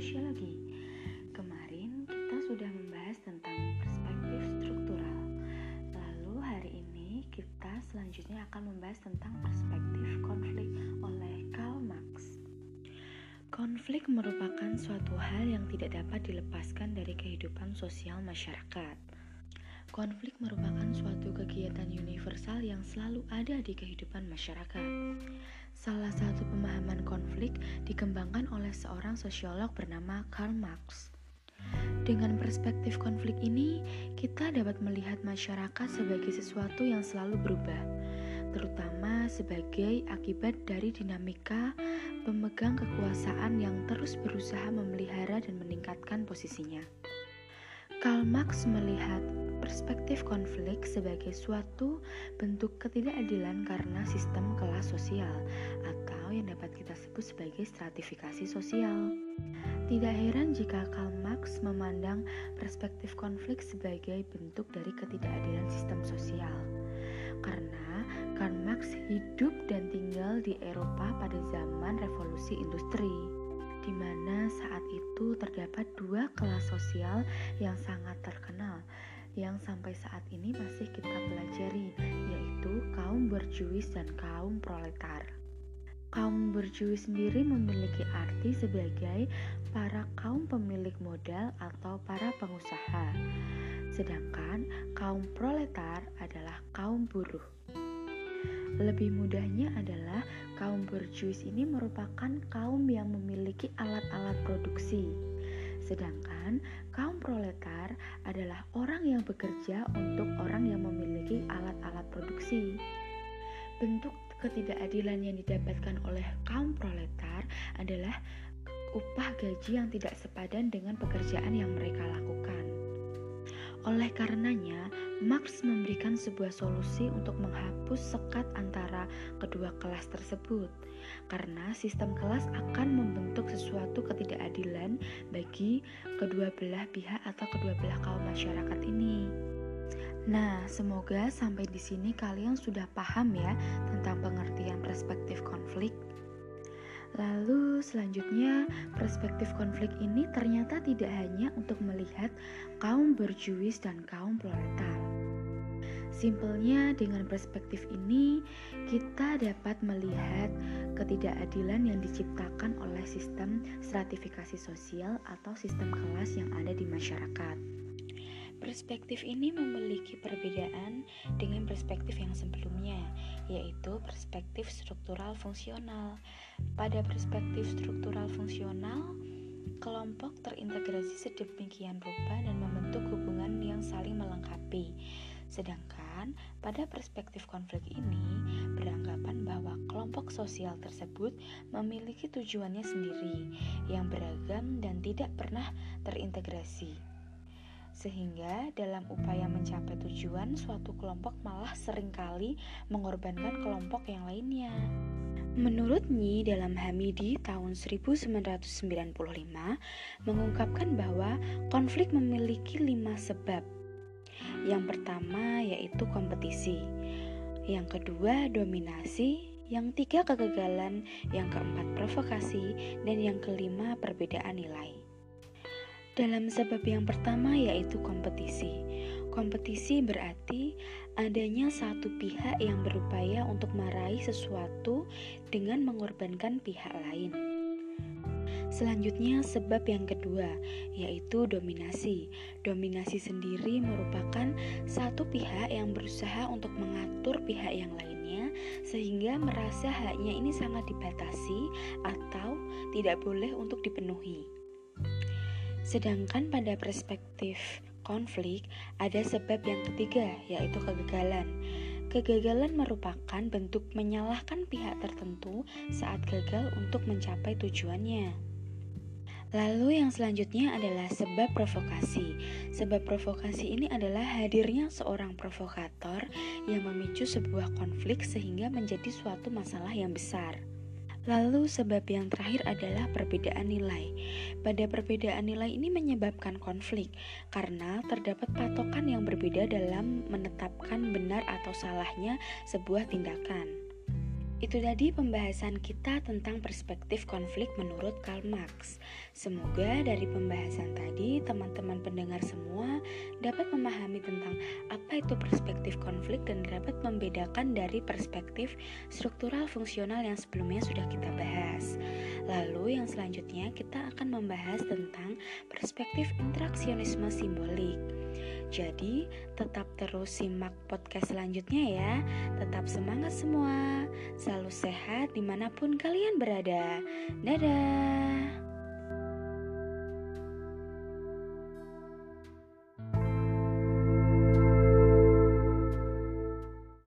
sosiologi. Kemarin kita sudah membahas tentang perspektif struktural. Lalu hari ini kita selanjutnya akan membahas tentang perspektif konflik oleh Karl Marx. Konflik merupakan suatu hal yang tidak dapat dilepaskan dari kehidupan sosial masyarakat. Konflik merupakan suatu kegiatan universal yang selalu ada di kehidupan masyarakat. Salah satu pemahaman konflik dikembangkan oleh seorang sosiolog bernama Karl Marx. Dengan perspektif konflik ini, kita dapat melihat masyarakat sebagai sesuatu yang selalu berubah, terutama sebagai akibat dari dinamika pemegang kekuasaan yang terus berusaha memelihara dan meningkatkan posisinya. Karl Marx melihat perspektif konflik sebagai suatu bentuk ketidakadilan karena sistem kelas sosial atau yang dapat kita sebut sebagai stratifikasi sosial. Tidak heran jika Karl Marx memandang perspektif konflik sebagai bentuk dari ketidakadilan sistem sosial. Karena Karl Marx hidup dan tinggal di Eropa pada zaman revolusi industri, di mana saat itu terdapat dua kelas sosial yang sangat terkenal yang sampai saat ini masih kita pelajari, yaitu kaum berjuis dan kaum proletar. Kaum berjuis sendiri memiliki arti sebagai para kaum pemilik modal atau para pengusaha, sedangkan kaum proletar adalah kaum buruh. Lebih mudahnya adalah kaum berjuis ini merupakan kaum yang memiliki alat-alat produksi. Sedangkan kaum proletar adalah yang bekerja untuk orang yang memiliki alat-alat produksi. Bentuk ketidakadilan yang didapatkan oleh kaum proletar adalah upah gaji yang tidak sepadan dengan pekerjaan yang mereka lakukan. Oleh karenanya, Marx memberikan sebuah solusi untuk menghapus sekat antara kedua kelas tersebut, karena sistem kelas akan membentuk sesuatu ketidakadilan bagi kedua belah pihak atau kedua belah kaum masyarakat ini. Nah, semoga sampai di sini kalian sudah paham ya tentang pengertian perspektif konflik. Lalu selanjutnya perspektif konflik ini ternyata tidak hanya untuk melihat kaum berjuis dan kaum proletar. Simpelnya dengan perspektif ini kita dapat melihat ketidakadilan yang diciptakan oleh sistem stratifikasi sosial atau sistem kelas yang ada di masyarakat. Perspektif ini memiliki perbedaan dengan perspektif yang sebelumnya, yaitu perspektif struktural fungsional. Pada perspektif struktural fungsional, kelompok terintegrasi sedemikian rupa dan membentuk hubungan yang saling melengkapi. Sedangkan pada perspektif konflik ini beranggapan bahwa kelompok sosial tersebut memiliki tujuannya sendiri yang beragam dan tidak pernah terintegrasi. Sehingga dalam upaya mencapai tujuan, suatu kelompok malah sering kali mengorbankan kelompok yang lainnya. Menurut Nyi dalam Hamidi tahun 1995 mengungkapkan bahwa konflik memiliki lima sebab. Yang pertama yaitu kompetisi, yang kedua dominasi, yang tiga kegagalan, yang keempat provokasi, dan yang kelima perbedaan nilai. Dalam sebab yang pertama yaitu kompetisi. Kompetisi berarti adanya satu pihak yang berupaya untuk meraih sesuatu dengan mengorbankan pihak lain. Selanjutnya sebab yang kedua yaitu dominasi. Dominasi sendiri merupakan satu pihak yang berusaha untuk mengatur pihak yang lainnya sehingga merasa haknya ini sangat dibatasi atau tidak boleh untuk dipenuhi. Sedangkan pada perspektif konflik, ada sebab yang ketiga, yaitu kegagalan. Kegagalan merupakan bentuk menyalahkan pihak tertentu saat gagal untuk mencapai tujuannya. Lalu yang selanjutnya adalah sebab provokasi. Sebab provokasi ini adalah hadirnya seorang provokator yang memicu sebuah konflik sehingga menjadi suatu masalah yang besar. Lalu sebab yang terakhir adalah perbedaan nilai. Pada perbedaan nilai ini menyebabkan konflik karena terdapat patokan yang berbeda dalam menetapkan benar atau salahnya sebuah tindakan. Itu tadi pembahasan kita tentang perspektif konflik menurut Karl Marx. Semoga dari pembahasan tadi teman-teman pendengar semua dapat memahami tentang apa itu perspektif konflik dan dapat membedakan dari perspektif struktural fungsional yang sebelumnya sudah kita bahas. Lalu yang selanjutnya kita akan membahas tentang perspektif interaksionisme simbolik. Jadi, tetap terus simak podcast selanjutnya ya. Tetap semangat semua, selalu sehat di mana pun kalian berada. Dadah.